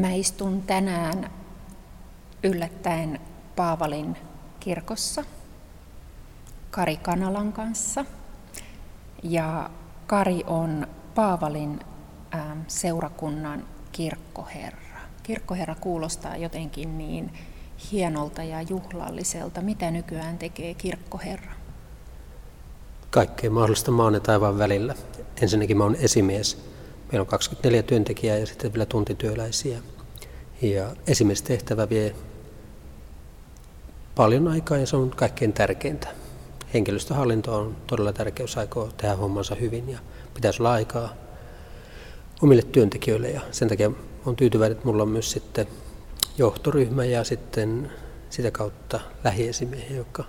Mä istun tänään yllättäen Paavalin kirkossa Kari Kanalan kanssa. Ja Kari on Paavalin ähm, seurakunnan kirkkoherra. Kirkkoherra kuulostaa jotenkin niin hienolta ja juhlalliselta. Mitä nykyään tekee kirkkoherra? Kaikkea mahdollista maan ja taivaan välillä. Ensinnäkin mä oon esimies Meillä on 24 työntekijää ja sitten vielä tuntityöläisiä. Ja esimiestehtävä vie paljon aikaa ja se on kaikkein tärkeintä. Henkilöstöhallinto on todella tärkeä, jos aikoo tehdä hommansa hyvin ja pitäisi olla aikaa omille työntekijöille. Ja sen takia on tyytyväinen, että mulla on myös sitten johtoryhmä ja sitten sitä kautta lähiesimiehiä, jotka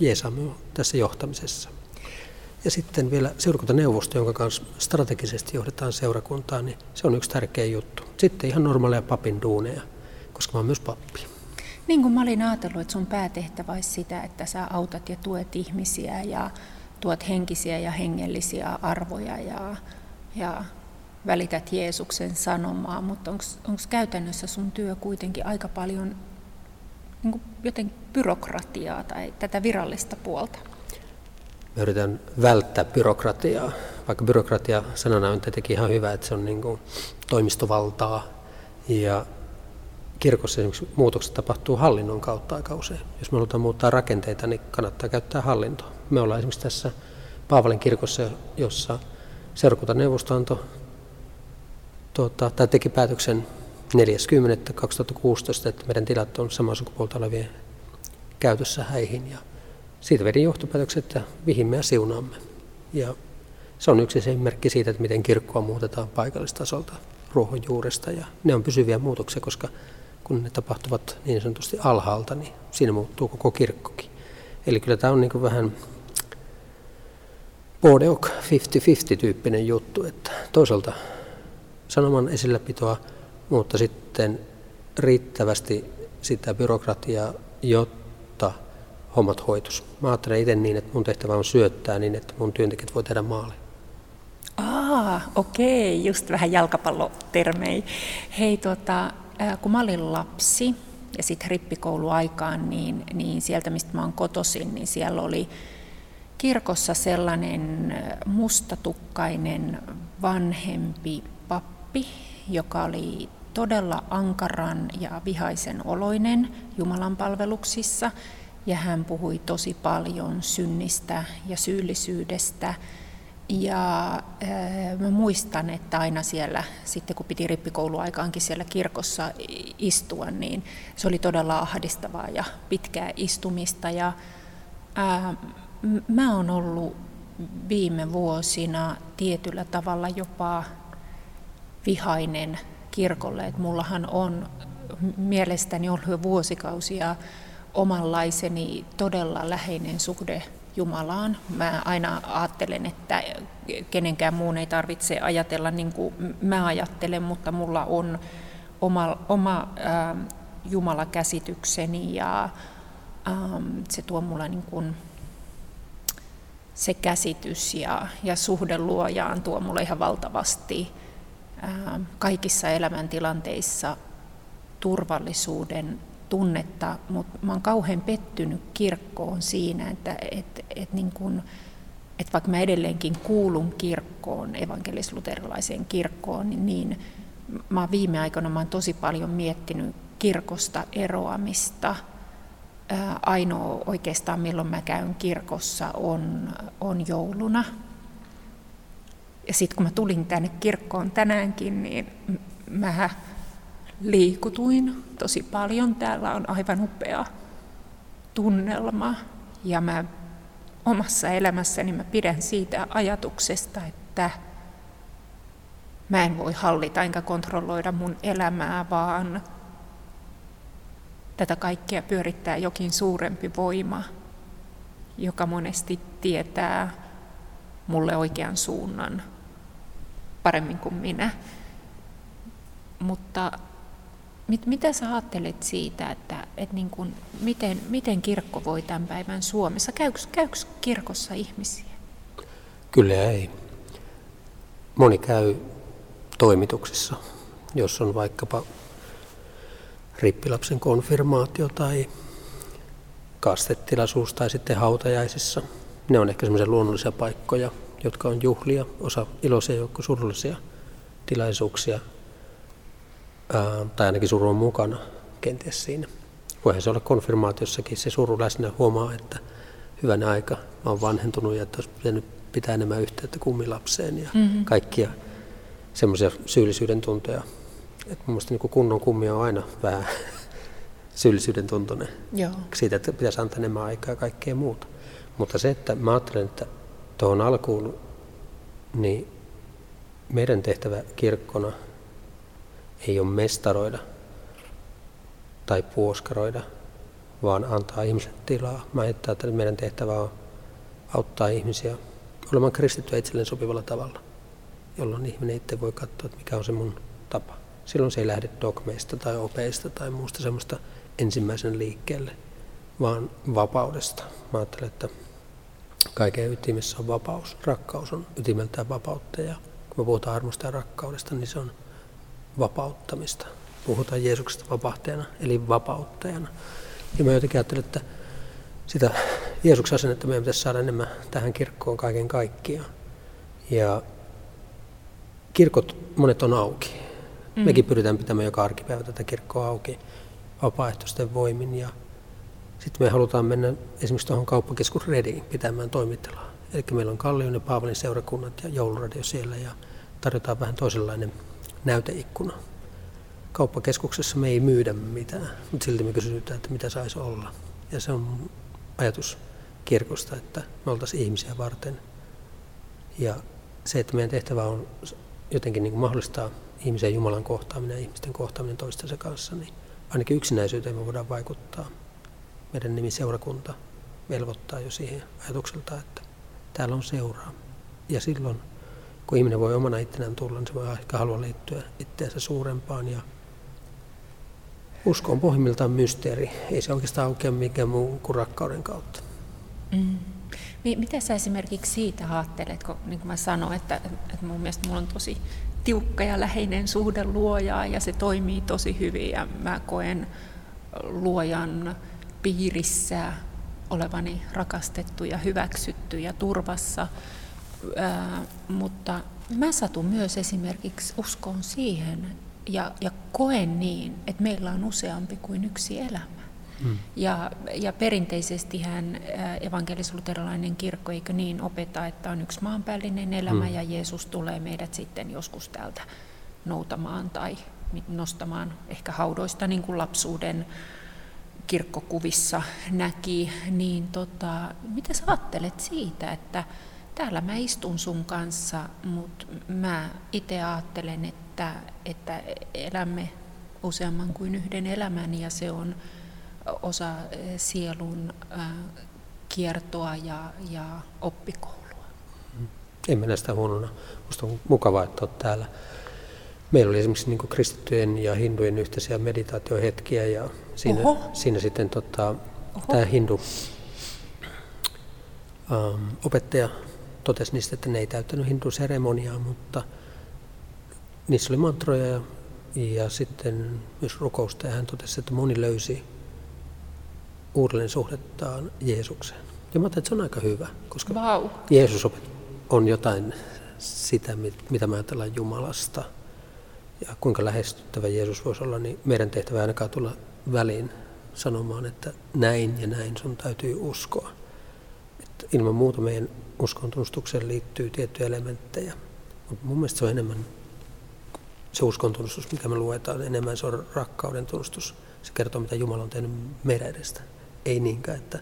jeesaa tässä johtamisessa. Ja sitten vielä seurakuntaneuvosto, jonka kanssa strategisesti johdetaan seurakuntaa, niin se on yksi tärkeä juttu. Sitten ihan normaaleja papin duuneja, koska mä oon myös pappi. Niin kuin mä olin ajatellut, että sun päätehtävä olisi sitä, että sä autat ja tuet ihmisiä ja tuot henkisiä ja hengellisiä arvoja ja, ja välität Jeesuksen sanomaa, mutta onko käytännössä sun työ kuitenkin aika paljon niin joten byrokratiaa tai tätä virallista puolta? Me yritän välttää byrokratiaa, vaikka byrokratia sanana on tietenkin ihan hyvä, että se on niin kuin toimistovaltaa ja kirkossa esimerkiksi muutokset tapahtuu hallinnon kautta aika usein. Jos me halutaan muuttaa rakenteita, niin kannattaa käyttää hallintoa. Me ollaan esimerkiksi tässä Paavalin kirkossa, jossa seurakuntaneuvosto antoi, tuota, tai teki päätöksen 40.2016, että meidän tilat on samaa sukupuolta olevien käytössä häihin. Ja siitä vedin johtopäätökset, että vihimme ja siunaamme. Ja se on yksi esimerkki siitä, että miten kirkkoa muutetaan paikallistasolta ruohonjuuresta. Ja ne on pysyviä muutoksia, koska kun ne tapahtuvat niin sanotusti alhaalta, niin siinä muuttuu koko kirkkokin. Eli kyllä tämä on niin vähän Bordeaux 50-50 tyyppinen juttu, että toisaalta sanoman esilläpitoa, mutta sitten riittävästi sitä byrokratiaa, jotta hommat hoitus. Mä ajattelen itse niin, että mun tehtävä on syöttää niin, että mun työntekijät voi tehdä maali. Aa, okei, just vähän jalkapallotermei. Hei, tota, kun mä olin lapsi ja sitten rippikouluaikaan, niin, niin sieltä mistä mä oon kotosin, niin siellä oli kirkossa sellainen mustatukkainen vanhempi pappi, joka oli todella ankaran ja vihaisen oloinen Jumalan palveluksissa – ja hän puhui tosi paljon synnistä ja syyllisyydestä. Ja mä muistan, että aina siellä, sitten kun piti rippikouluaikaankin siellä kirkossa istua, niin se oli todella ahdistavaa ja pitkää istumista. Ja, äh, mä oon ollut viime vuosina tietyllä tavalla jopa vihainen kirkolle. että mullahan on mielestäni ollut jo vuosikausia omanlaiseni todella läheinen suhde Jumalaan. Mä aina ajattelen, että kenenkään muun ei tarvitse ajatella niin kuin mä ajattelen, mutta mulla on oma, oma äh, Jumala-käsitykseni ja ähm, se tuo mulla niin kuin se käsitys ja, ja suhde luojaan tuo mulle ihan valtavasti äh, kaikissa elämäntilanteissa turvallisuuden tunnetta, mutta mä oon kauhean pettynyt kirkkoon siinä, että et, et niin kun, et vaikka mä edelleenkin kuulun kirkkoon, evankelis-luterilaiseen kirkkoon, niin, niin mä oon viime aikoina mä oon tosi paljon miettinyt kirkosta eroamista. Ainoa oikeastaan milloin mä käyn kirkossa on, on jouluna. Ja sitten kun mä tulin tänne kirkkoon tänäänkin, niin mä liikutuin tosi paljon. Täällä on aivan upea tunnelma ja mä omassa elämässäni mä pidän siitä ajatuksesta, että mä en voi hallita enkä kontrolloida mun elämää, vaan tätä kaikkea pyörittää jokin suurempi voima, joka monesti tietää mulle oikean suunnan paremmin kuin minä. Mutta mit, mitä sä ajattelet siitä, että, että niin kuin, miten, miten kirkko voi tämän päivän Suomessa? Käykö, käykö kirkossa ihmisiä? Kyllä ei. Moni käy toimituksissa, jos on vaikkapa rippilapsen konfirmaatio tai kastetilaisuus tai sitten hautajaisissa. Ne on ehkä semmoisia luonnollisia paikkoja, jotka on juhlia, osa iloisia, joukko surullisia tilaisuuksia, ää, tai ainakin suru on mukana kenties siinä. Voihan se olla konfirmaatiossakin se suru läsnä, huomaa, että hyvänä aika, mä oon vanhentunut ja että olisi pitänyt pitää enemmän yhteyttä kummilapseen ja mm-hmm. kaikkia semmoisia syyllisyyden tuntoja. Että mun mielestä niin kunnon kummi on aina vähän syyllisyyden tuntoinen Joo. siitä, että pitäisi antaa enemmän aikaa ja kaikkea muuta. Mutta se, että mä ajattelen, että tuohon alkuun, niin meidän tehtävä kirkkona ei ole mestaroida tai puoskaroida, vaan antaa ihmisille tilaa. Mä ajattelen, että meidän tehtävä on auttaa ihmisiä olemaan kristittyä itselleen sopivalla tavalla, jolloin ihminen itse voi katsoa, että mikä on se mun tapa. Silloin se ei lähde dogmeista tai opeista tai muusta semmoista ensimmäisen liikkeelle, vaan vapaudesta. Mä ajattelen, että kaiken ytimessä on vapaus. Rakkaus on ytimeltään vapautta ja kun me puhutaan armosta ja rakkaudesta, niin se on vapauttamista. Puhutaan Jeesuksesta vapahtajana, eli vapauttajana. Ja mä jotenkin ajattelen, että sitä Jeesuksen asennetta meidän pitäisi saada enemmän tähän kirkkoon kaiken kaikkiaan. Ja kirkot, monet on auki. Mm. Mekin pyritään pitämään joka arkipäivä tätä kirkkoa auki vapaaehtoisten voimin. Ja sitten me halutaan mennä esimerkiksi tuohon kauppakeskus Rediin pitämään toimittelua. Eli meillä on Kallion ja Paavalin seurakunnat ja jouluradio siellä ja tarjotaan vähän toisenlainen näyteikkuna. Kauppakeskuksessa me ei myydä mitään, mutta silti me kysytään, että mitä saisi olla. Ja se on ajatus kirkosta, että me oltaisiin ihmisiä varten. Ja se, että meidän tehtävä on jotenkin niin kuin mahdollistaa ihmisen Jumalan kohtaaminen ja ihmisten kohtaaminen toistensa kanssa, niin ainakin yksinäisyyteen me voidaan vaikuttaa. Meidän nimi seurakunta velvoittaa jo siihen ajatukselta, että täällä on seuraa. Ja silloin, kun ihminen voi omana itsenään tulla, niin se voi ehkä halua liittyä itseänsä suurempaan. Ja usko on pohjimmiltaan mysteeri. Ei se oikeastaan aukea mikään muu kuin rakkauden kautta. Mm. Miten sä esimerkiksi siitä ajattelet, kun niin kuin mä sanoin, että, että mun mielestä mulla on tosi tiukka ja läheinen suhde luojaa ja se toimii tosi hyvin ja mä koen luojan piirissä olevani rakastettu ja hyväksytty ja turvassa, Ää, mutta mä satun myös esimerkiksi uskoon siihen ja, ja koen niin, että meillä on useampi kuin yksi elämä. Mm. Ja, ja perinteisesti hän evankelis-luterilainen kirkko eikö niin opeta, että on yksi maanpäällinen elämä mm. ja Jeesus tulee meidät sitten joskus täältä noutamaan tai nostamaan ehkä haudoista niin kuin lapsuuden kirkkokuvissa näki, niin tota, mitä sä ajattelet siitä, että täällä mä istun sun kanssa, mutta mä itse ajattelen, että, että elämme useamman kuin yhden elämän ja se on osa eh, sielun äh, kiertoa ja, ja oppikoulua. En mennä sitä huonona. Minusta on mukavaa, että olet täällä. Meillä oli esimerkiksi niin kristittyjen ja hindujen yhteisiä meditaatiohetkiä ja siinä, siinä sitten tota, tämä hindu um, opettaja totesi niistä, että ne ei täyttänyt hindu-seremoniaa, mutta niissä oli mantroja ja, ja sitten myös rukousta ja hän totesi, että moni löysi uudelleen suhdettaan Jeesukseen. Ja mä ajattelin, että se on aika hyvä, koska wow. Jeesus on jotain sitä, mitä me ajatellaan Jumalasta. Ja kuinka lähestyttävä Jeesus voisi olla, niin meidän tehtävä ainakaan tulla väliin sanomaan, että näin ja näin sun täytyy uskoa. Että ilman muuta meidän uskon tunnustukseen liittyy tiettyjä elementtejä. Mutta mun mielestä se on enemmän se uskon tunnustus, mikä me luetaan, enemmän se on rakkauden tunnustus. Se kertoo, mitä Jumala on tehnyt meidän edestä. Ei niinkään, että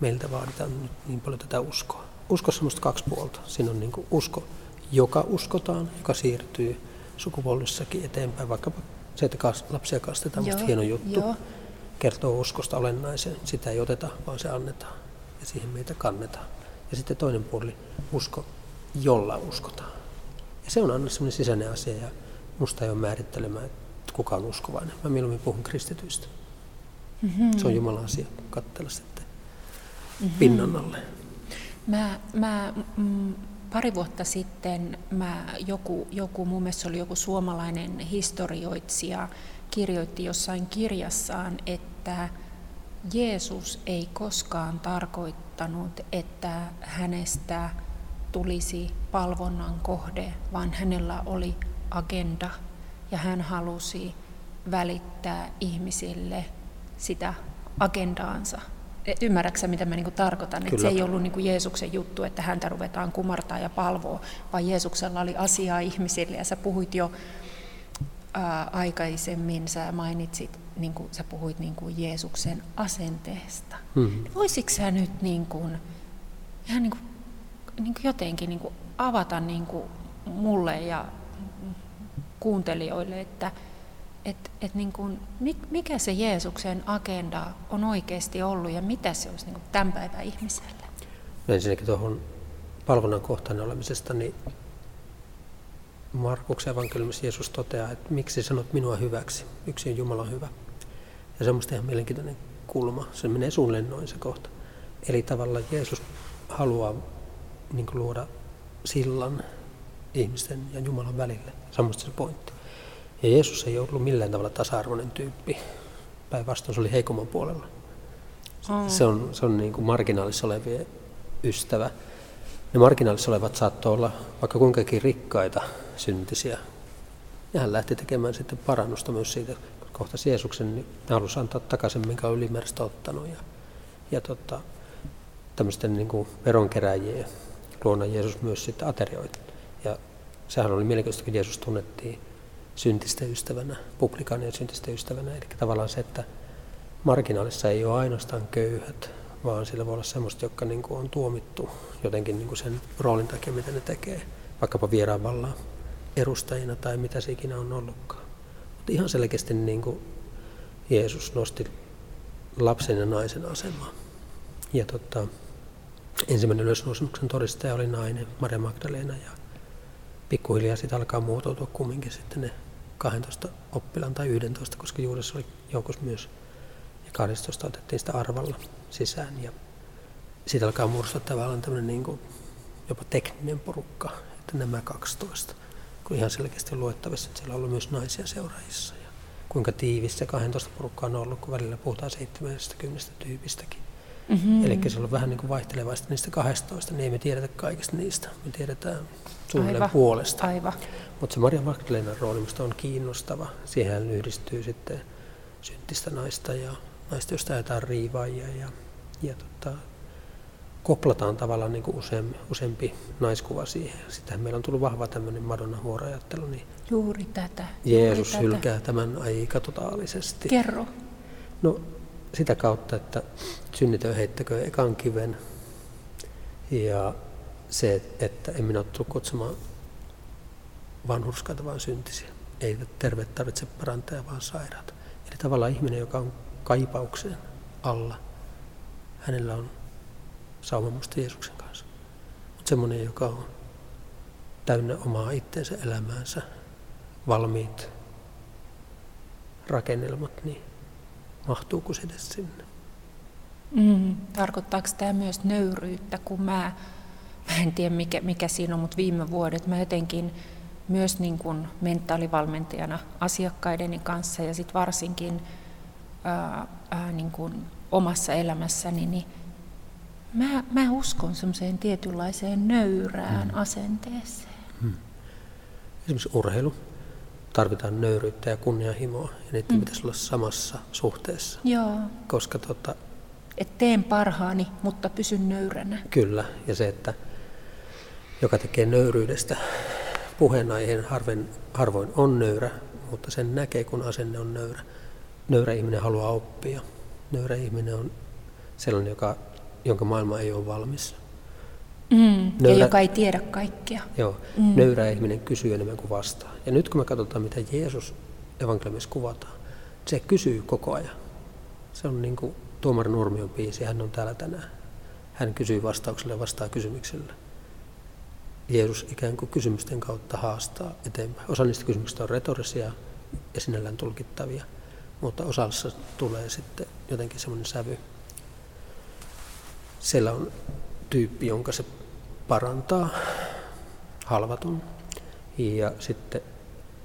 meiltä vaaditaan nyt niin paljon tätä uskoa. Uskossa on kaksi puolta. Siinä on niin usko, joka uskotaan, joka siirtyy sukupolvissakin eteenpäin, vaikkapa se, että lapsia kastetaan, on hieno juttu. Joo. Kertoo uskosta olennaisen. Sitä ei oteta, vaan se annetaan. Ja siihen meitä kannetaan. Ja sitten toinen puoli, usko, jolla uskotaan. Ja se on aina sellainen sisäinen asia. Ja musta ei ole määrittelemään, että kuka on uskovainen. Mä mieluummin puhun kristityistä. Mm-hmm. Se on Jumalan asia katsella sitten mm-hmm. pinnan alle. Mä, mä mm, pari vuotta sitten mä, joku, joku, mun mielestä oli joku suomalainen historioitsija, kirjoitti jossain kirjassaan, että Jeesus ei koskaan tarkoittanut, että hänestä tulisi palvonnan kohde, vaan hänellä oli agenda ja hän halusi välittää ihmisille sitä agendaansa. Ymmärrätkö mitä mä niinku tarkoitan? Että se ei ollut niinku Jeesuksen juttu, että häntä ruvetaan kumartaa ja palvoa, vaan Jeesuksella oli asiaa ihmisille. Ja sä puhuit jo ää, aikaisemmin, sä mainitsit, niin kuin, sä puhuit niin kuin Jeesuksen asenteesta. Mm-hmm. Voisitko sä nyt niin kuin, ihan niin kuin, niin kuin jotenkin niin kuin avata niin kuin mulle ja kuuntelijoille, että et, et niin kuin, mikä se Jeesuksen agenda on oikeasti ollut ja mitä se olisi niin kuin tämän päivän ihmiselle? No ensinnäkin tuohon palvonnan kohtaan olemisesta, niin Markuksen evankeliumissa Jeesus toteaa, että miksi sanot minua hyväksi, yksi on Jumala hyvä. Ja se on ihan mielenkiintoinen kulma, se menee suunnilleen noin se kohta. Eli tavallaan Jeesus haluaa niin luoda sillan ihmisten ja Jumalan välille. Se on se pointti. Ja Jeesus ei ollut millään tavalla tasa-arvoinen tyyppi. Päinvastoin se oli heikomman puolella. Mm. Se on, se on niin kuin marginaalissa olevien ystävä. Ne marginaalissa olevat saattoi olla vaikka kuinkakin rikkaita syntisiä. Ja hän lähti tekemään sitten parannusta myös siitä, kun kohta Jeesuksen, niin hän halusi antaa takaisin, minkä on ylimääräistä ottanut. Ja, ja tota, tämmöisten niin kuin veronkeräjien luona Jeesus myös sitten aterioi. Ja sehän oli mielenkiintoista, kun Jeesus tunnettiin syntisten ystävänä, publikaanien syntisten ystävänä. Eli tavallaan se, että marginaalissa ei ole ainoastaan köyhät, vaan sillä voi olla semmoista, jotka niin kuin on tuomittu jotenkin niin kuin sen roolin takia, mitä ne tekee, vaikkapa vieraan vallan edustajina tai mitä se ikinä on ollutkaan. Mutta ihan selkeästi niin kuin Jeesus nosti lapsen ja naisen asemaa. Ja tota, ensimmäinen ylösnousemuksen todistaja oli nainen, Maria Magdalena, ja pikkuhiljaa sitten alkaa muotoutua kumminkin sitten ne 12 oppilaan tai 11, koska juuressa oli joukossa myös, ja 12 otettiin sitä arvalla sisään, ja siitä alkaa muodostua tavallaan tämmöinen niin kuin jopa tekninen porukka, että nämä 12, kun ihan selkeästi luettavissa, että siellä on ollut myös naisia seuraajissa, ja kuinka tiivis se 12 porukka on ollut, kun välillä puhutaan 70 tyypistäkin. Mm-hmm. Eli se on vähän niin kuin vaihtelevaista niistä 12, niin ei me tiedetä kaikista niistä, me tiedetään suunnilleen puolesta. Aivan. Mutta se Maria Magdalenan rooli minusta on kiinnostava. Siihen yhdistyy sitten syntistä naista ja naista, josta ajetaan riivaajia ja, ja tota, koplataan tavallaan niin kuin useampi, useampi naiskuva siihen. Sittenhän meillä on tullut vahva tämmöinen Madonna huorajattelu. Niin juuri tätä. Jeesus juuri hylkää tätä. tämän aika totaalisesti. Kerro. No sitä kautta, että synnitön heittäkö ekan kiven ja se, että en minä ole tullut kutsumaan vanhurskaita, vaan syntisiä. Ei terveet tarvitse parantaa, vaan sairaat. Eli tavallaan ihminen, joka on kaipaukseen alla, hänellä on saumamusta Jeesuksen kanssa. Mutta semmoinen, joka on täynnä omaa itteensä elämäänsä, valmiit rakennelmat, niin mahtuuko se edes sinne? Mm, tarkoittaako tämä myös nöyryyttä, kun mä mä en tiedä mikä, mikä siinä on, mutta viime vuodet mä jotenkin myös niin kuin mentaalivalmentajana asiakkaideni kanssa ja sitten varsinkin ää, ää, niin kuin omassa elämässäni, niin mä, mä uskon semmoiseen tietynlaiseen nöyrään hmm. asenteeseen. Hmm. Esimerkiksi urheilu. Tarvitaan nöyryyttä ja kunnianhimoa, ja niiden hmm. pitäisi olla samassa suhteessa. Joo. Koska tota, et teen parhaani, mutta pysyn nöyränä. Kyllä, ja se, että joka tekee nöyryydestä puheenaiheen, harvoin, harvoin on nöyrä, mutta sen näkee, kun asenne on nöyrä. Nöyrä ihminen haluaa oppia. Nöyrä ihminen on sellainen, joka, jonka maailma ei ole valmis. Mm, nöyrä, ja joka ei tiedä kaikkea. Joo, mm. nöyrä ihminen kysyy enemmän kuin vastaa. Ja nyt kun me katsotaan, mitä Jeesus evankeliumissa kuvataan, se kysyy koko ajan. Se on niin kuin Tuomari Nurmion biisi, hän on täällä tänään. Hän kysyy vastaukselle ja vastaa kysymykselle. Jeesus ikään kuin kysymysten kautta haastaa eteenpäin. Osa niistä kysymyksistä on retorisia ja sinällään tulkittavia, mutta osassa tulee sitten jotenkin semmoinen sävy. Siellä on tyyppi, jonka se parantaa, halvatun, ja sitten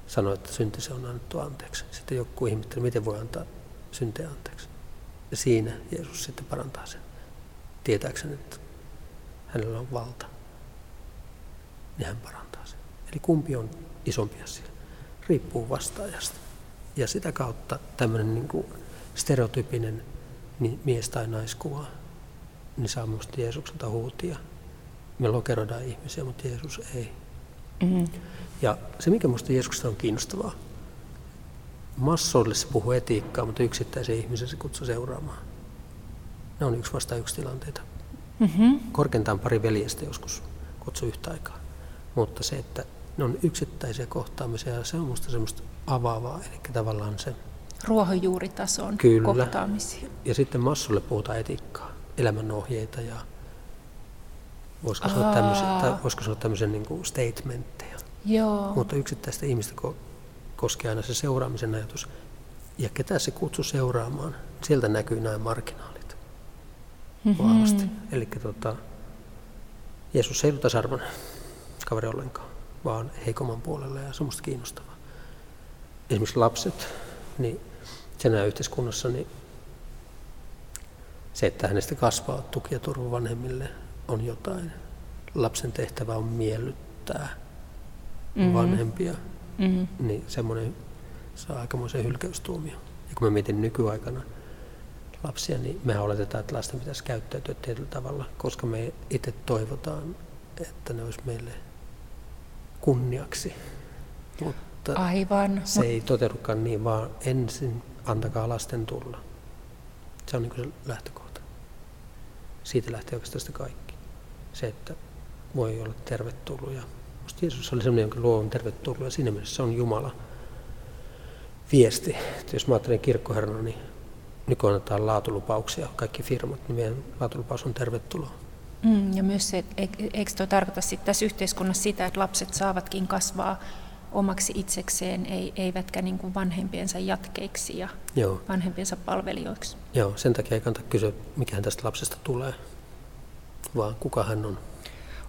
sanoo, että synti se on annettu anteeksi. Sitten joku ihmettelee, miten voi antaa syntejä anteeksi. Ja siinä Jeesus sitten parantaa sen. Tietääkseni, että hänellä on valta, niin hän parantaa sen. Eli kumpi on isompi asia? Riippuu vastaajasta. Ja sitä kautta tämmöinen niin kuin stereotypinen niin mies- tai naiskuva niin saa minusta Jeesukselta huutia. Me lokeroidaan ihmisiä, mutta Jeesus ei. Mm-hmm. Ja se, mikä minusta Jeesuksesta on kiinnostavaa, massoille se puhuu etiikkaa, mutta yksittäisen ihmisen se kutsuu seuraamaan. Ne on yksi vasta yksi tilanteita. Mm-hmm. Korkeintaan pari veljestä joskus kutsuu yhtä aikaa. Mutta se, että ne on yksittäisiä kohtaamisia, se on minusta semmoista avaavaa, eli tavallaan se ruohonjuuritason Kyllä. kohtaamisia. Ja sitten massulle puhutaan etiikkaa, elämänohjeita ja voisiko sanoa tämmöisiä, tai voisiko sanoa tämmöisiä niin kuin statementteja. Joo. Mutta yksittäistä ihmistä koskee aina se seuraamisen ajatus. Ja ketä se kutsu seuraamaan, sieltä näkyy nämä marginaalit mm-hmm. vahvasti. Eli tota, Jeesus ei ole tasa-arvoinen kaveri ollenkaan, vaan heikomman puolella ja se on musta kiinnostavaa. Esimerkiksi lapset, niin sen yhteiskunnassa, niin se, että hänestä kasvaa tuki ja turva vanhemmille on jotain. Lapsen tehtävä on miellyttää mm-hmm. vanhempia mm-hmm. niin semmoinen saa aikamoisen hylkäystuomio. Ja kun mä mietin nykyaikana lapsia, niin me oletetaan, että lasten pitäisi käyttäytyä tietyllä tavalla, koska me itse toivotaan, että ne olisi meille kunniaksi. Mutta Aivan. se ei toteudukaan niin, vaan ensin antakaa lasten tulla. Se on niin se lähtökohta. Siitä lähtee oikeastaan sitä kaikki. Se, että voi olla tervetullut ja Musta Jeesus oli sellainen, jonka luo on tervetullut ja siinä mielessä se on Jumala viesti. Että jos mä ajattelen kirkkoherrana, niin nyt annetaan laatulupauksia, kaikki firmat, niin meidän laatulupaus on tervetuloa. Mm, ja myös se, eikö tuo tarkoita sitten tässä yhteiskunnassa sitä, että lapset saavatkin kasvaa omaksi itsekseen, eivätkä niin kuin vanhempiensa jatkeiksi ja Joo. vanhempiensa palvelijoiksi. Joo, sen takia ei kannata kysyä, mikä hän tästä lapsesta tulee, vaan kuka hän on.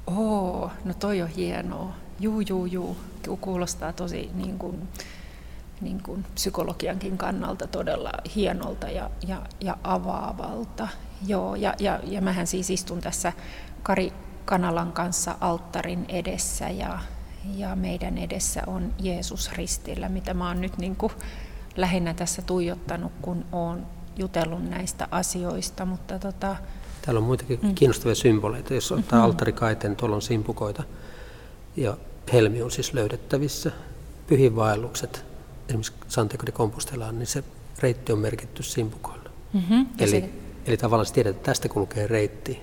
Oo, no toi on hienoa. Juu, juu, juu. Kuulostaa tosi niin kuin, niin kuin psykologiankin kannalta todella hienolta ja, ja, ja avaavalta. Joo, ja, ja, ja mähän siis istun tässä Kari Kanalan kanssa alttarin edessä ja, ja meidän edessä on Jeesus ristillä, mitä mä oon nyt niin kuin lähinnä tässä tuijottanut, kun oon jutellut näistä asioista, mutta tota, Täällä on muitakin mm. kiinnostavia symboleita. Jos ottaa mm-hmm. alttarikaiteen, tuolla on simpukoita ja helmi on siis löydettävissä. Pyhinvaellukset, esimerkiksi Santiago de Compostelaan, niin se reitti on merkitty simpukoilla. Mm-hmm. Eli, se... eli tavallaan se tiedät, että tästä kulkee reitti,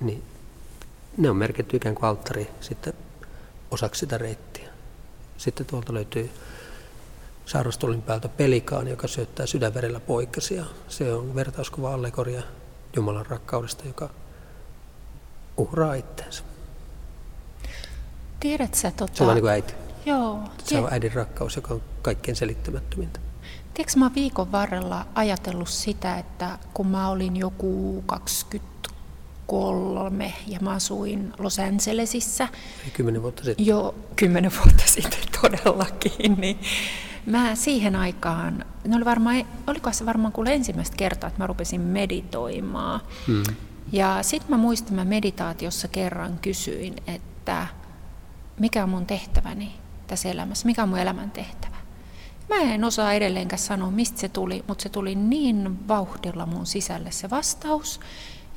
niin ne on merkitty ikään kuin alttari sitten osaksi sitä reittiä. Sitten tuolta löytyy saarastolin päältä pelikaan, joka syöttää sydänverellä poikasia. Se on vertauskuva allegoria Jumalan rakkaudesta, joka uhraa itseensä. Tiedät sä, tota... Se on niin kuin äiti. Joo. Se on äidin rakkaus, joka on kaikkein selittämättömintä. Tiedätkö mä viikon varrella ajatellut sitä, että kun mä olin joku 23 ja mä asuin Los Angelesissa. Kymmenen vuotta sitten. Joo, kymmenen vuotta sitten todellakin. Niin Mä siihen aikaan, ne oli varmaan, oliko se varmaan kuule ensimmäistä kertaa, että mä rupesin meditoimaan. Hmm. Ja sitten mä muistin, mä meditaatiossa kerran kysyin, että mikä on mun tehtäväni tässä elämässä, mikä on mun elämän tehtävä. Mä en osaa edelleenkään sanoa, mistä se tuli, mutta se tuli niin vauhdilla mun sisälle se vastaus.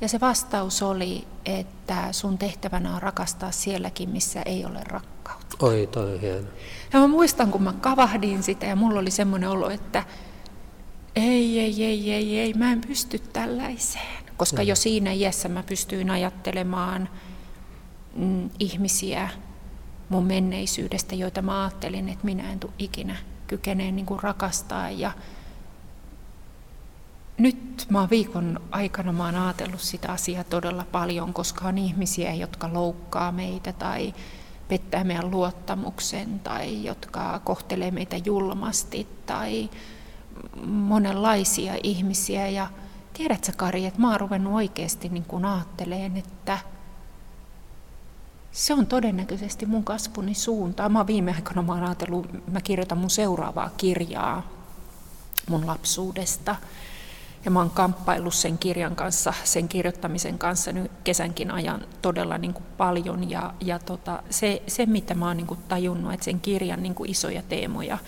Ja se vastaus oli, että sun tehtävänä on rakastaa sielläkin, missä ei ole rakkautta. Oi, toi on hieno. Ja mä muistan, kun mä kavahdin sitä ja mulla oli semmoinen olo, että ei, ei, ei, ei, ei, mä en pysty tällaiseen. Koska mm. jo siinä iässä mä pystyin ajattelemaan mm, ihmisiä mun menneisyydestä, joita mä ajattelin, että minä en tule ikinä kykeneen niin rakastaa. Ja nyt mä oon viikon aikana mä oon ajatellut sitä asiaa todella paljon, koska on ihmisiä, jotka loukkaa meitä tai pettää meidän luottamuksen tai jotka kohtelee meitä julmasti tai monenlaisia ihmisiä. Ja tiedätkö Kari, että mä oon ruvennut oikeasti niin kuin ajatteleen, että se on todennäköisesti mun kasvuni suuntaan. Mä viime aikoina mä ajatellut, mä kirjoitan mun seuraavaa kirjaa mun lapsuudesta. Ja mä oon kamppaillut sen kirjan kanssa, sen kirjoittamisen kanssa nyt kesänkin ajan todella niin kuin paljon. Ja, ja tota, se, se, mitä mä oon niin kuin tajunnut, että sen kirjan niin kuin isoja teemoja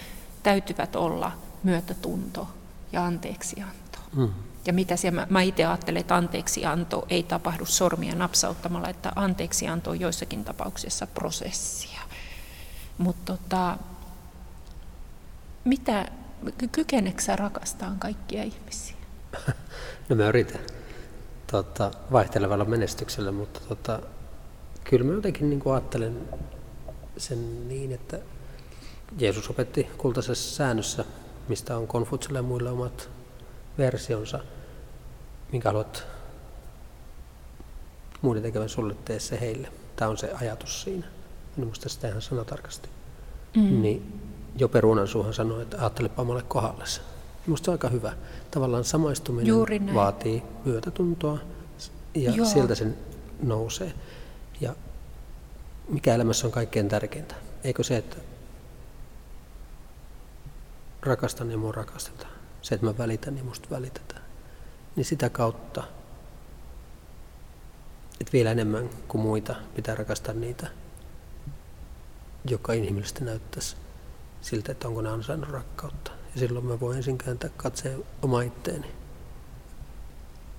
täytyvät olla myötätunto ja anteeksianto. Mm. Ja mitä siellä, mä itse ajattelen, että anteeksianto ei tapahdu sormia napsauttamalla, että anteeksianto on joissakin tapauksissa prosessia. Mutta tota, mitä, kykeneekö sä rakastamaan kaikkia ihmisiä? No mä yritän tota, vaihtelevalla menestyksellä, mutta tota, kyllä mä jotenkin niin kuin ajattelen sen niin, että Jeesus opetti kultaisessa säännössä, mistä on Konfutselle ja muille omat versionsa, minkä haluat muiden tekevän sulle, tee se heille. Tämä on se ajatus siinä. En muista sitä ihan sanatarkasti. Mm. Niin jo perunan suuhan sanoi, että ajattelepa omalle kohdallesi. Minusta se on aika hyvä. Tavallaan samaistuminen vaatii myötätuntoa ja Joo. sieltä sen nousee. Ja mikä elämässä on kaikkein tärkeintä? Eikö se, että rakastan ja mua rakastetaan? Se, että mä välitän ja musta välitetään. Niin sitä kautta, että vielä enemmän kuin muita pitää rakastaa niitä, joka inhimillisesti näyttäisi siltä, että onko ne ansainnut rakkautta. Ja silloin mä voin ensin kääntää katseen oma itteeni.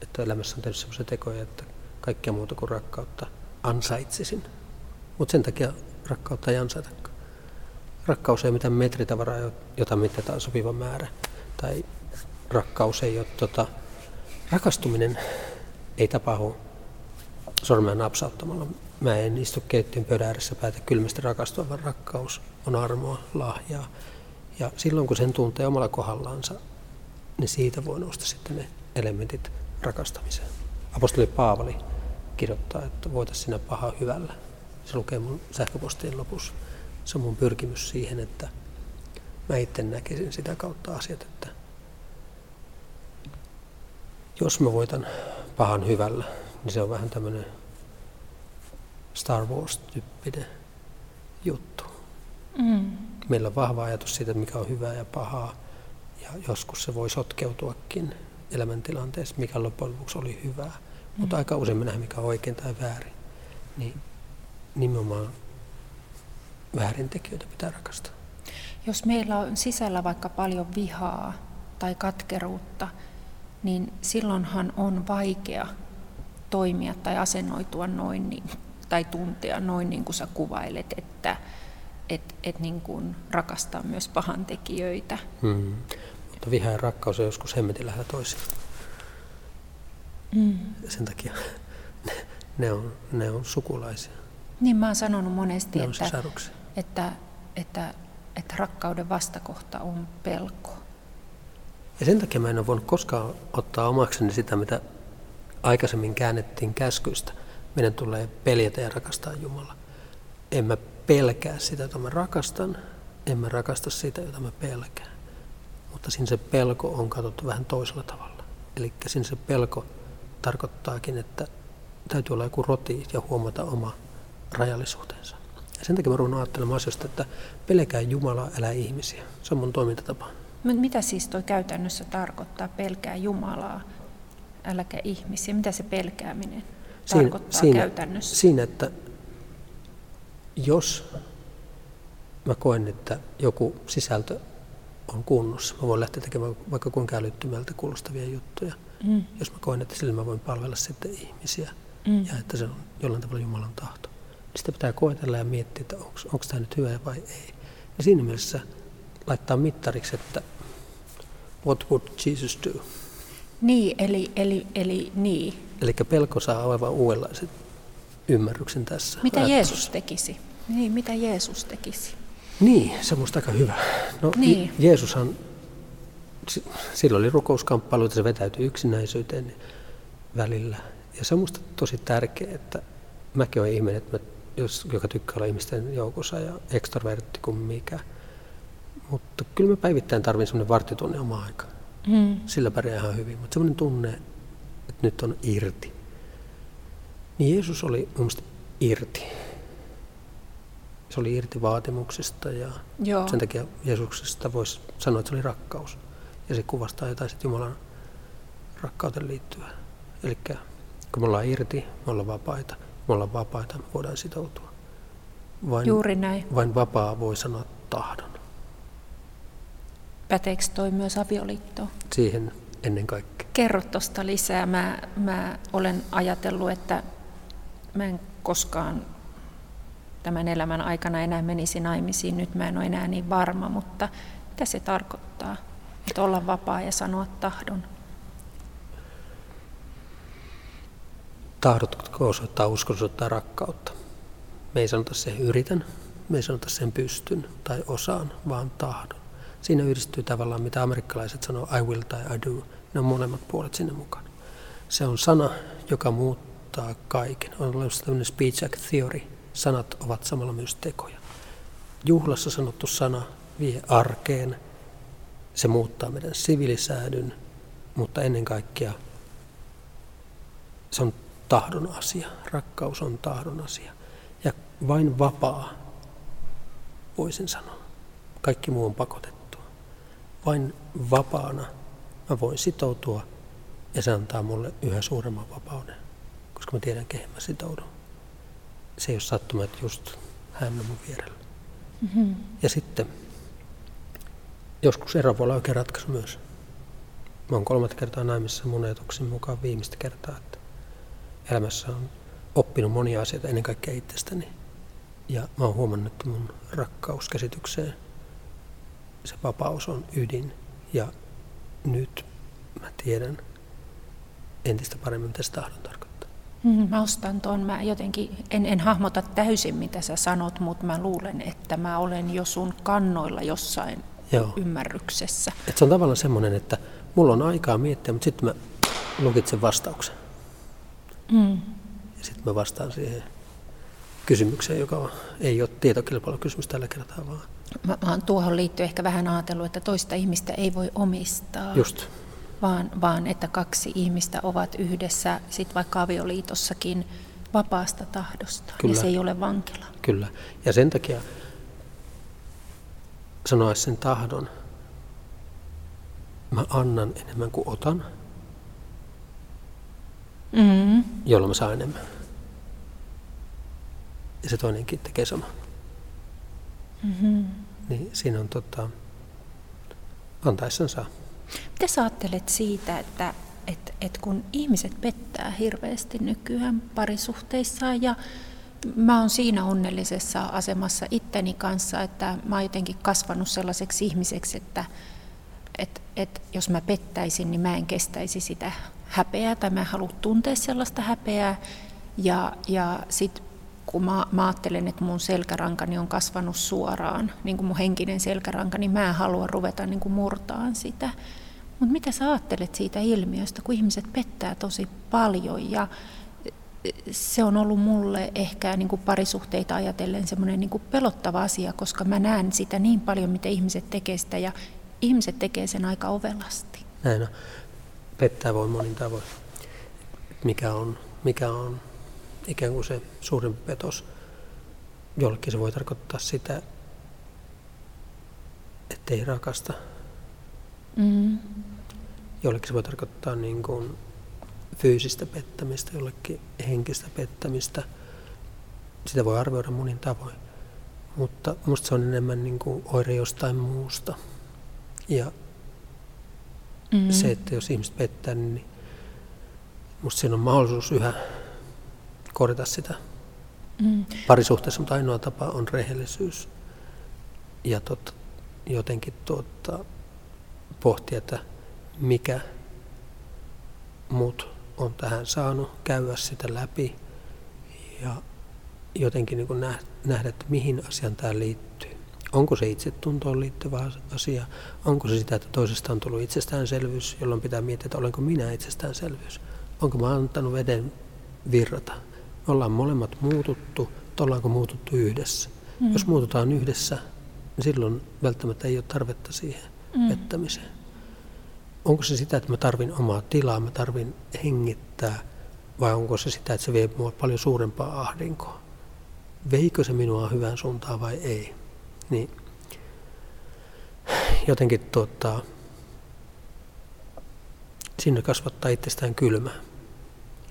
Että elämässä on tehnyt sellaisia tekoja, että kaikkea muuta kuin rakkautta ansaitsisin. Mutta sen takia rakkautta ei ansaitakaan. Rakkaus ei mitään metritavaraa, jota mitataan sopiva määrä. Tai rakkaus ei ole, tota, rakastuminen ei tapahdu sormea napsauttamalla. Mä en istu keittiön pöydän ääressä päätä kylmästi rakastua, vaan rakkaus on armoa, lahjaa, ja silloin kun sen tuntee omalla kohdallaansa, niin siitä voi nousta sitten ne elementit rakastamiseen. Apostoli Paavali kirjoittaa, että voitaisiin sinä paha hyvällä. Se lukee mun sähköpostien lopussa. Se on mun pyrkimys siihen, että mä itse näkisin sitä kautta asiat, että jos mä voitan pahan hyvällä, niin se on vähän tämmöinen Star Wars-tyyppinen juttu. Mm meillä on vahva ajatus siitä, mikä on hyvää ja pahaa. Ja joskus se voi sotkeutuakin elämäntilanteessa, mikä loppujen lopuksi oli hyvää. Mm. Mutta aika usein me nähdään, mikä on oikein tai väärin. Niin nimenomaan väärintekijöitä pitää rakastaa. Jos meillä on sisällä vaikka paljon vihaa tai katkeruutta, niin silloinhan on vaikea toimia tai asennoitua noin niin, tai tuntea noin niin kuin sä kuvailet, että että et niin kuin rakastaa myös pahantekijöitä. Mm. Mutta viha ja rakkaus on joskus hemmetin lähellä toisiaan. Mm. Sen takia ne, ne, on, ne on sukulaisia. Niin mä oon sanonut monesti, että, että, että, että rakkauden vastakohta on pelko. Ja sen takia mä en ole voinut koskaan ottaa omakseni sitä, mitä aikaisemmin käännettiin käskyistä. Meidän tulee peljätä ja rakastaa Jumalaa. En mä pelkää sitä, jota mä rakastan, en mä rakasta sitä, jota mä pelkään. Mutta siinä se pelko on katsottu vähän toisella tavalla. Eli siinä se pelko tarkoittaakin, että täytyy olla joku roti ja huomata oma rajallisuutensa. Ja sen takia mä ruvan ajattelemaan asioista, että pelkää Jumalaa, älä ihmisiä. Se on mun toimintatapa. Mitä siis tuo käytännössä tarkoittaa, pelkää Jumalaa, äläkä ihmisiä? Mitä se pelkääminen siinä, tarkoittaa siinä, käytännössä? Siinä, että jos mä koen, että joku sisältö on kunnossa, mä voin lähteä tekemään vaikka kuinka älyttömältä kuulostavia juttuja. Mm. Jos mä koen, että sillä mä voin palvella sitten ihmisiä mm. ja että se on jollain tavalla Jumalan tahto. Niin sitä pitää koetella ja miettiä, että onko tämä nyt hyvä vai ei. Ja siinä mielessä laittaa mittariksi, että what would Jesus do? Niin, eli, eli, eli niin. Eli pelko saa aivan uudenlaiset ymmärryksen tässä. Mitä ajattelussa. Jeesus tekisi? Niin, mitä Jeesus tekisi? Niin, se on musta aika hyvä. No, Niin. Je- Jeesushan, si- sillä oli rukouskamppailuita, se vetäytyi yksinäisyyteen välillä. Ja se on musta tosi tärkeää, että mäkin olen ihminen, että mä, jos, joka tykkää olla ihmisten joukossa ja ekstrovertti kuin mikä. Mutta kyllä mä päivittäin tarvin semmoinen varttitunnin oma aika. Mm. Sillä pärjää ihan hyvin, mutta semmoinen tunne, että nyt on irti. Niin Jeesus oli mun mielestä irti. Se oli irti vaatimuksista ja Joo. sen takia Jeesuksesta voisi sanoa, että se oli rakkaus. Ja se kuvastaa jotain sitten Jumalan rakkauteen liittyvää. Eli kun me ollaan irti, me ollaan vapaita. Me ollaan vapaita, me voidaan sitoutua. Vain, Juuri näin. vain vapaa voi sanoa tahdon. Päteekö toi myös avioliittoon? Siihen ennen kaikkea. Kerro tuosta lisää. Mä, mä olen ajatellut, että mä en koskaan tämän elämän aikana enää menisi naimisiin. Nyt mä en ole enää niin varma, mutta mitä se tarkoittaa? Että olla vapaa ja sanoa tahdon. Tahdotko osoittaa uskon, osoittaa rakkautta? Me ei sanota sen yritän, me ei sanota sen pystyn tai osaan, vaan tahdon. Siinä yhdistyy tavallaan, mitä amerikkalaiset sanoo, I will tai I do. Ne on molemmat puolet sinne mukaan. Se on sana, joka muuttaa kaiken. On olemassa tämmöinen speech act theory. Sanat ovat samalla myös tekoja. Juhlassa sanottu sana vie arkeen. Se muuttaa meidän sivilisäädyn, mutta ennen kaikkea se on tahdon asia. Rakkaus on tahdon asia. Ja vain vapaa, voisin sanoa. Kaikki muu on pakotettua. Vain vapaana mä voin sitoutua ja se antaa mulle yhä suuremman vapauden, koska mä tiedän, kehen mä sitoudun. Se ei ole sattuma, että just hän on mun vierellä. Mm-hmm. Ja sitten joskus ero voi olla oikea ratkaisu myös. Mä oon kolmatta kertaa naimissa mun ajatuksen mukaan viimeistä kertaa, että elämässä on oppinut monia asioita ennen kaikkea itsestäni. Ja mä oon huomannut, että mun rakkauskäsitykseen se vapaus on ydin. Ja nyt mä tiedän entistä paremmin, mitä se tahdon tarkoittaa. Mä ostan tuon, mä jotenkin, en, en hahmota täysin mitä sä sanot, mutta mä luulen, että mä olen jo sun kannoilla jossain Joo. ymmärryksessä. Et se on tavallaan semmoinen, että mulla on aikaa miettiä, mutta sitten mä lukitsen vastauksen. Mm. Ja sitten mä vastaan siihen kysymykseen, joka ei ole tietokilpailukysymys tällä kertaa, vaan Mä, mä oon tuohon liittyen ehkä vähän ajatellut, että toista ihmistä ei voi omistaa, just vaan, vaan että kaksi ihmistä ovat yhdessä, sit vaikka avioliitossakin, vapaasta tahdosta. Kyllä. Ja se ei ole vankila. Kyllä. Ja sen takia sanoa sen tahdon, mä annan enemmän kuin otan, Mm. jolloin mä saan enemmän. Ja se toinenkin tekee sama. Mm-hmm. Niin siinä on tota, antaessaan saa. Mitä sä ajattelet siitä, että et, et kun ihmiset pettää hirveästi nykyään parisuhteissaan ja mä oon siinä onnellisessa asemassa itteni kanssa, että mä oon jotenkin kasvanut sellaiseksi ihmiseksi, että et, et jos mä pettäisin, niin mä en kestäisi sitä häpeää tai mä en halua tuntea sellaista häpeää. Ja, ja sitten kun mä, mä ajattelen, että mun selkärankani on kasvanut suoraan, niin kuin mun henkinen selkäranka, niin mä en halua ruveta niin kuin murtaan sitä. Mutta mitä sä ajattelet siitä ilmiöstä, kun ihmiset pettää tosi paljon ja se on ollut mulle ehkä niin kuin parisuhteita ajatellen semmoinen niin pelottava asia, koska mä näen sitä niin paljon, miten ihmiset tekee sitä ja ihmiset tekee sen aika ovelasti. Näin on. Pettää voi monin tavoin. Mikä on, mikä on ikään kuin se suurin petos. Jollekin se voi tarkoittaa sitä, ettei rakasta. Mm. Jollekin se voi tarkoittaa niin kuin fyysistä pettämistä, jollekin henkistä pettämistä. Sitä voi arvioida monin tavoin. Mutta musta se on enemmän niin kuin oire jostain muusta. Ja Mm. se, että jos ihmiset pettää, niin musta siinä on mahdollisuus yhä korjata sitä Mm. parisuhteessa, mutta ainoa tapa on rehellisyys. Ja tot, jotenkin tuota, pohtia, että mikä mut on tähän saanut, käydä sitä läpi ja jotenkin niin nähdä, että mihin asiaan tämä liittyy. Onko se itsetuntoon liittyvä asia? Onko se sitä, että toisesta on tullut itsestäänselvyys, jolloin pitää miettiä, että olenko minä itsestäänselvyys? Onko mä antanut veden virrata? Ollaan molemmat muututtu, ollaanko muututtu yhdessä? Mm. Jos muututaan yhdessä, niin silloin välttämättä ei ole tarvetta siihen mm. vettämiseen. Onko se sitä, että mä tarvin omaa tilaa, mä tarvin hengittää, vai onko se sitä, että se vie mua paljon suurempaa ahdinkoa? Veikö se minua hyvään suuntaan vai ei? Niin jotenkin tuota, sinne kasvattaa itsestään kylmää.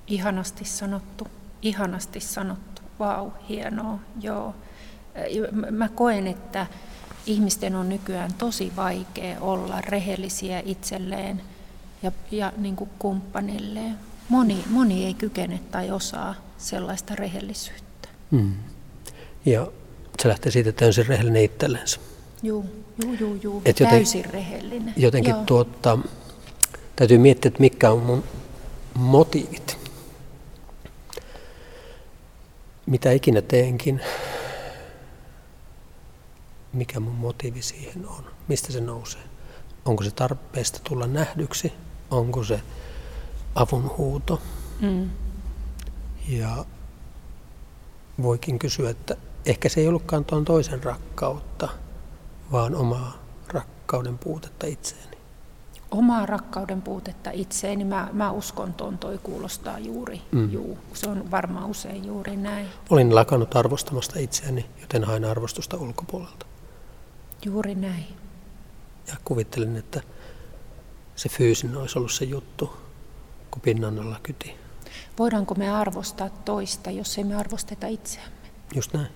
Ihanasti sanottu, ihanasti sanottu. Vau, wow, hienoa, joo. Mä koen, että ihmisten on nykyään tosi vaikea olla rehellisiä itselleen ja, ja niin kuin kumppanilleen. Moni, moni ei kykene tai osaa sellaista rehellisyyttä. Mm. Ja se lähtee siitä täysin rehellinen itsellensä. Joo, joo, joo, joo. Et joten, täysin rehellinen. Jotenkin joo. Tuota, täytyy miettiä, että mitkä on mun motiivit. Mitä ikinä teenkin, mikä mun motiivi siihen on, mistä se nousee. Onko se tarpeesta tulla nähdyksi, onko se avun huuto. Mm. Ja voikin kysyä, että ehkä se ei ollutkaan tuon toisen rakkautta, vaan omaa rakkauden puutetta itseeni. Omaa rakkauden puutetta itseeni, mä, mä uskon tuon, toi kuulostaa juuri, mm. juu, se on varmaan usein juuri näin. Olin lakannut arvostamasta itseäni, joten hain arvostusta ulkopuolelta. Juuri näin. Ja kuvittelin, että se fyysinen olisi ollut se juttu, kun pinnan alla kyti. Voidaanko me arvostaa toista, jos ei me arvosteta itseämme? Just näin.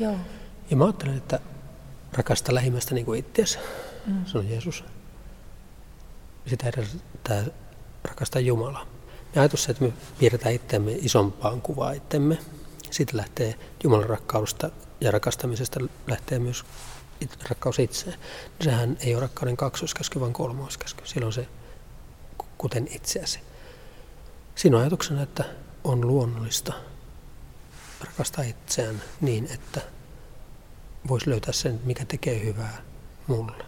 Joo. Ja mä ajattelen, että rakasta lähimmästä niin kuin itseäsi. Mm. On Jeesus. Sitä edellyttää rakastaa Jumalaa. Ja ajatus se, että me piirretään itseämme isompaan kuvaa itsemme. Siitä lähtee Jumalan rakkaudesta ja rakastamisesta lähtee myös rakkaus itseen. Sehän ei ole rakkauden kaksoiskäsky, vaan kolmoiskäsky. Silloin se kuten itseäsi. Siinä on ajatuksena, että on luonnollista rakastaa itseään niin, että voisi löytää sen, mikä tekee hyvää mulle.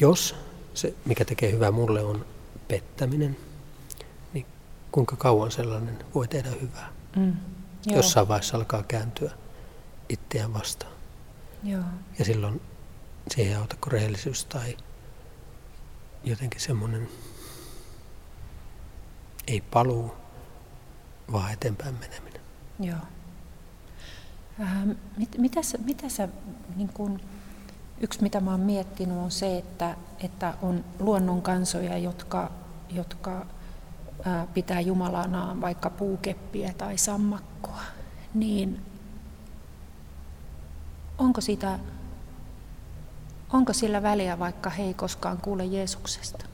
Jos se, mikä tekee hyvää mulle, on pettäminen, niin kuinka kauan sellainen voi tehdä hyvää? Mm, Jossain vaiheessa alkaa kääntyä itseään vastaan. Joo. Ja silloin siihen ei auta kuin rehellisyys tai jotenkin semmoinen ei paluu, vaan eteenpäin meneminen. Joo. Äh, mit, mitä sä, mitä sä niin kun, yksi mitä mä oon miettinyt on se, että, että on luonnon kansoja, jotka, jotka ää, pitää Jumalanaan vaikka puukeppiä tai sammakkoa, niin onko, sitä, onko sillä väliä, vaikka he ei koskaan kuule Jeesuksesta?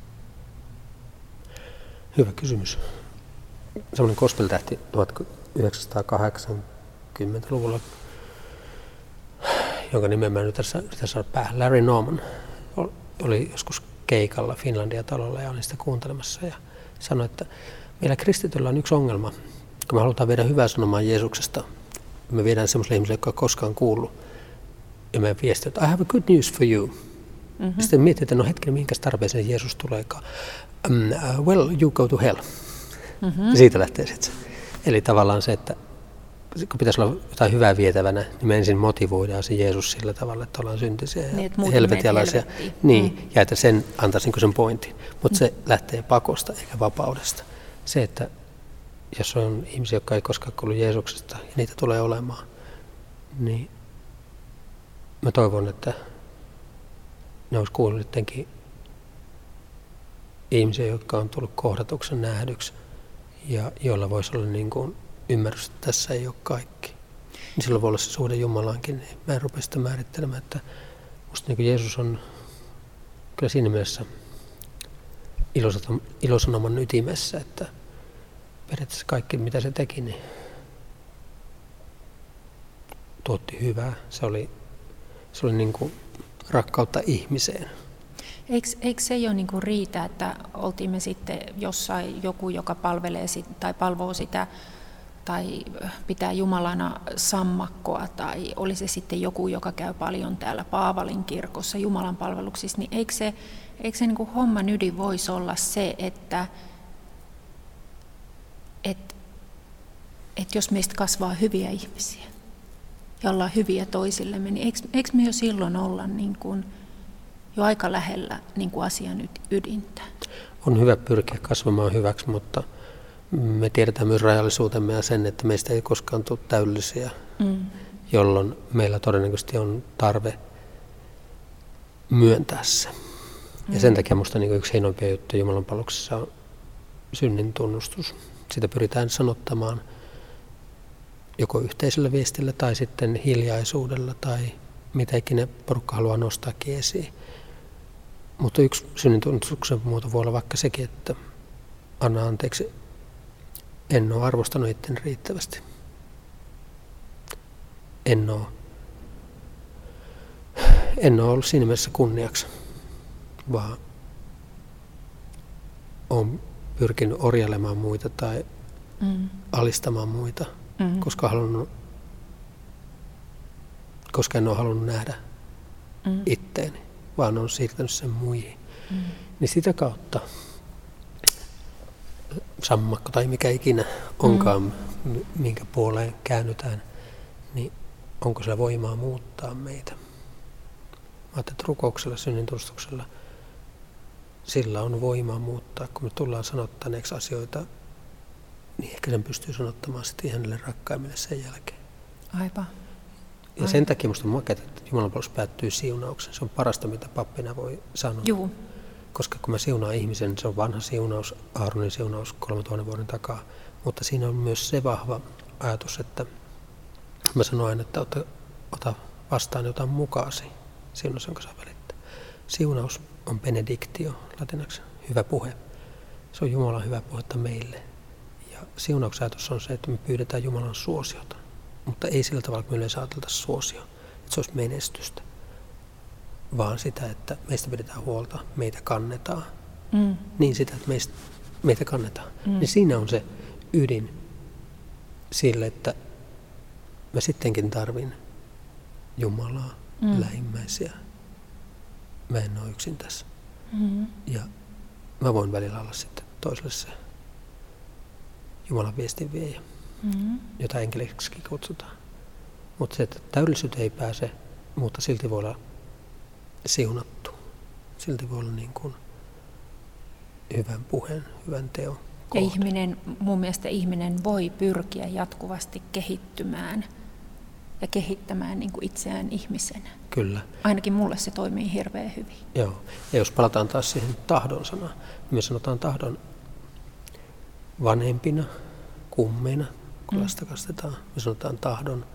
Hyvä kysymys. Semmoinen kospeltähti 1980-luvulla, jonka nimen mä nyt tässä yritän saada päähän, Larry Norman, oli joskus keikalla Finlandia-talolla ja olin sitä kuuntelemassa ja sanoi, että meillä kristityllä on yksi ongelma, kun me halutaan viedä hyvää sanomaa Jeesuksesta, me viedään semmoiselle ihmiselle, joka ei koskaan kuullut, ja me viestin, että I have a good news for you. Mm-hmm. Sitten mietin, että no hetken, minkä tarpeeseen Jeesus tuleekaan. Um, uh, well, you go to hell. Mm-hmm. Siitä lähtee sitten Eli tavallaan se, että kun pitäisi olla jotain hyvää vietävänä, niin me ensin motivoidaan se Jeesus sillä tavalla, että ollaan syntisiä ja niin, helvetialaisia. Niin, mm. ja että sen antaisi niin sen pointin. Mutta mm. se lähtee pakosta eikä vapaudesta. Se, että jos on ihmisiä, jotka ei koskaan kuulu Jeesuksesta, ja niitä tulee olemaan, niin mä toivon, että ne olisi kuullut jotenkin ihmisiä, jotka on tullut kohdatuksen nähdyksi ja joilla voisi olla niin kuin ymmärrys, että tässä ei ole kaikki. Niin silloin voi olla se suhde Jumalaankin. Mä en rupea sitä määrittelemään, että musta niin Jeesus on kyllä siinä mielessä ilosanoman ytimessä, että periaatteessa kaikki mitä se teki, niin tuotti hyvää. Se oli, se oli niin kuin rakkautta ihmiseen. Eikö, eikö se jo niin kuin riitä, että oltiin me sitten jossain joku, joka palvelee sit, tai palvoo sitä tai pitää Jumalana sammakkoa tai oli se sitten joku, joka käy paljon täällä Paavalin kirkossa Jumalan palveluksissa, niin eikö se, eikö se niin kuin homman ydin voisi olla se, että, että, että jos meistä kasvaa hyviä ihmisiä ja ollaan hyviä toisillemme, niin eikö, eikö me jo silloin olla niin kuin, jo aika lähellä niin kuin asian ydintä? On hyvä pyrkiä kasvamaan hyväksi, mutta me tiedetään myös rajallisuutemme ja sen, että meistä ei koskaan tule täydellisiä, mm. jolloin meillä todennäköisesti on tarve myöntää se. Mm. Ja sen takia minusta niin yksi hienoimpia juttuja Jumalan palveluksessa on synnin tunnustus. Sitä pyritään sanottamaan joko yhteisellä viestillä tai sitten hiljaisuudella tai mitä ikinä porukka haluaa nostaa esiin. Mutta yksi synnin tunnustuksen muoto voi olla vaikka sekin, että anna anteeksi en ole arvostanut itteni riittävästi. En ole, en ole ollut siinä mielessä kunniaksi, vaan olen pyrkinyt orjailemaan muita tai mm. alistamaan muita, mm. koska, halunnut, koska en ole halunnut nähdä mm. itteeni, vaan olen siirtänyt sen muihin. Mm. Niin sitä kautta sammakko tai mikä ikinä onkaan, mm. minkä puoleen käännytään, niin onko se voimaa muuttaa meitä. Mä että rukouksella, synnintustuksella, sillä on voimaa muuttaa. Kun me tullaan sanottaneeksi asioita, niin ehkä sen pystyy sanottamaan sitten hänelle rakkaimmille sen jälkeen. Aivan. Ja sen takia minusta on makeata, että Jumalan päättyy siunauksen. Se on parasta, mitä pappina voi sanoa. Juu. Koska kun mä siunaan ihmisen, se on vanha siunaus, Aaronin siunaus 3000 vuoden takaa, mutta siinä on myös se vahva ajatus, että mä sanon aina, että ota, ota vastaan jotain mukaasi siunaus, jonka saa välittää. Siunaus on benediktio latinaksi, hyvä puhe. Se on Jumalan hyvä puhetta meille. Ja siunausajatus on se, että me pyydetään Jumalan suosiota, mutta ei sillä tavalla, että me yleensä suosio, että se olisi menestystä vaan sitä, että meistä pidetään huolta, meitä kannetaan. Mm. Niin sitä, että meistä, meitä kannetaan. Mm. Niin siinä on se ydin sille, että mä sittenkin tarvin Jumalaa, mm. lähimmäisiä. Mä en ole yksin tässä. Mm. Ja mä voin välillä olla sitten toiselle se Jumalan viestin viejä, mm. jota enkeliksi kutsutaan. Mutta se, että täydellisyyteen ei pääse, mutta silti voi olla siunattu. Silti voi olla niin kuin hyvän puheen, hyvän teon kohde. Ja ihminen, mun mielestä ihminen voi pyrkiä jatkuvasti kehittymään ja kehittämään niin kuin itseään ihmisenä. Kyllä. Ainakin mulle se toimii hirveän hyvin. Joo. Ja jos palataan taas siihen tahdon sanaan, niin me sanotaan tahdon vanhempina, kummeina, kun mm. lasta kastetaan. Me sanotaan tahdon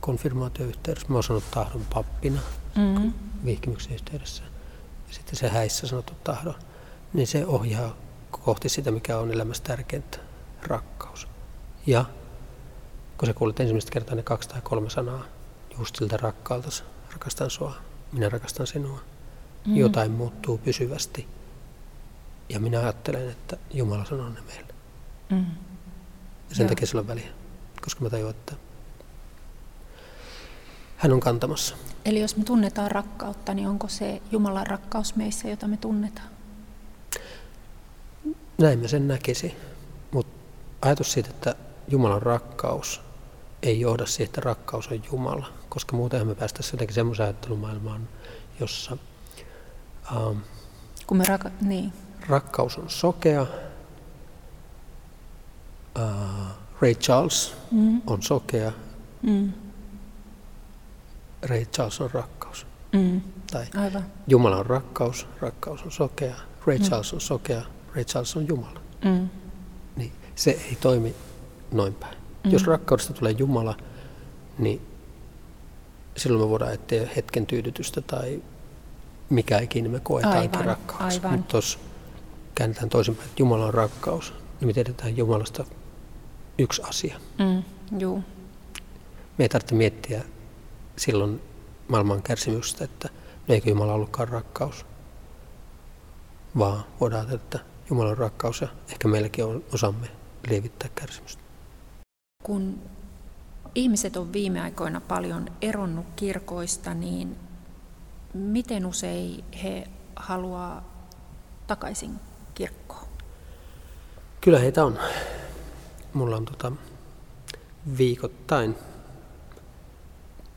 konfirmaatioyhteydessä. Mä oon sanonut tahdon pappina mm. vihkimyksen yhteydessä. Ja sitten se häissä sanottu tahdon, niin se ohjaa kohti sitä, mikä on elämässä tärkeintä, rakkaus. Ja kun sä kuulet ensimmäistä kertaa ne kaksi tai kolme sanaa, just siltä rakkaalta, rakastan sua, minä rakastan sinua, mm. jotain muuttuu pysyvästi. Ja minä ajattelen, että Jumala sanoo ne meille. Mm. Ja sen Joo. takia sillä on väliä, koska mä tajuan, että hän on kantamassa. Eli jos me tunnetaan rakkautta, niin onko se Jumalan rakkaus meissä, jota me tunnetaan? Näin mä sen näkisi. Mutta ajatus siitä, että Jumalan rakkaus ei johda siihen, että rakkaus on Jumala, koska muutenhan me päästäisiin jotenkin semmoiseen ajattelumaailmaan, jossa ähm, Kun me raka- niin. rakkaus on sokea. Äh, Ray Charles mm. on sokea. Mm. Ray Charles on rakkaus. Mm. Tai Aivan. Jumala on rakkaus, rakkaus on sokea. Ray mm. On sokea, Ray Charles on Jumala. Mm. Niin se ei toimi noin päin. Mm. Jos rakkaudesta tulee Jumala, niin silloin me voidaan etsiä hetken tyydytystä tai mikä ikinä me koetaankin rakkaudeksi. Mutta jos käännetään toisinpäin, että Jumala on rakkaus, niin me tiedetään Jumalasta yksi asia. Mm, juu. Me ei tarvitse miettiä silloin maailman kärsimystä, että no eikö Jumala ollutkaan rakkaus, vaan voidaan että Jumalan rakkaus ja ehkä meilläkin on osamme lievittää kärsimystä. Kun ihmiset on viime aikoina paljon eronnut kirkoista, niin miten usein he haluaa takaisin kirkkoon? Kyllä heitä on. Mulla on tota, viikoittain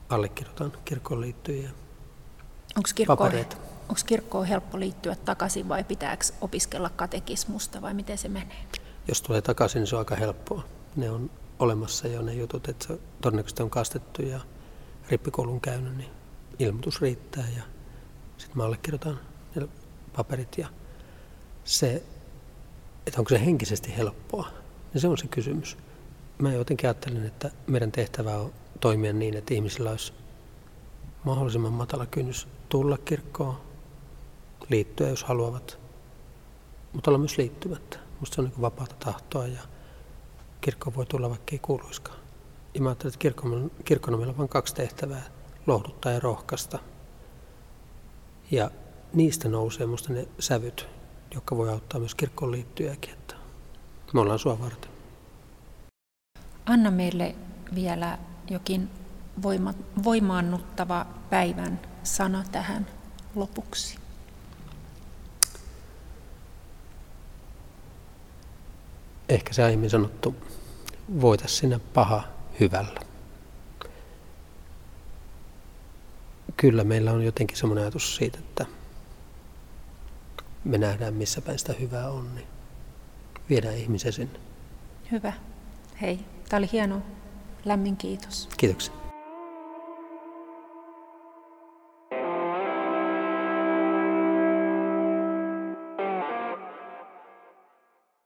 allekirjoitan kirkkoon liittyviä Onko kirkkoon, papereita. onko kirkkoon helppo liittyä takaisin vai pitääkö opiskella katekismusta vai miten se menee? Jos tulee takaisin, niin se on aika helppoa. Ne on olemassa jo ne jutut, että se todennäköisesti on kastettu ja rippikoulun käynyt, niin ilmoitus riittää ja sitten mä allekirjoitan ne paperit ja se, että onko se henkisesti helppoa, niin se on se kysymys. Mä jotenkin ajattelen, että meidän tehtävä on toimia niin, että ihmisillä olisi mahdollisimman matala kynnys tulla kirkkoon, liittyä jos haluavat, mutta olla myös liittymättä. Musta se on niin vapaata tahtoa ja kirkko voi tulla vaikka ei kuuluiskaan. Ja mä ajattelen, että kirkkon on meillä vain kaksi tehtävää, lohduttaa ja rohkaista. Ja niistä nousee musta ne sävyt, jotka voi auttaa myös kirkkoon liittyjäkin, että me ollaan sua varten. Anna meille vielä jokin voima, voimaannuttava päivän sana tähän lopuksi. Ehkä se aiemmin sanottu, voita sinne paha hyvällä. Kyllä meillä on jotenkin semmoinen ajatus siitä, että me nähdään missä päin sitä hyvää on, niin viedään ihmisen sinne. Hyvä. Hei, tämä oli hieno. Lämmin kiitos. Kiitoksia.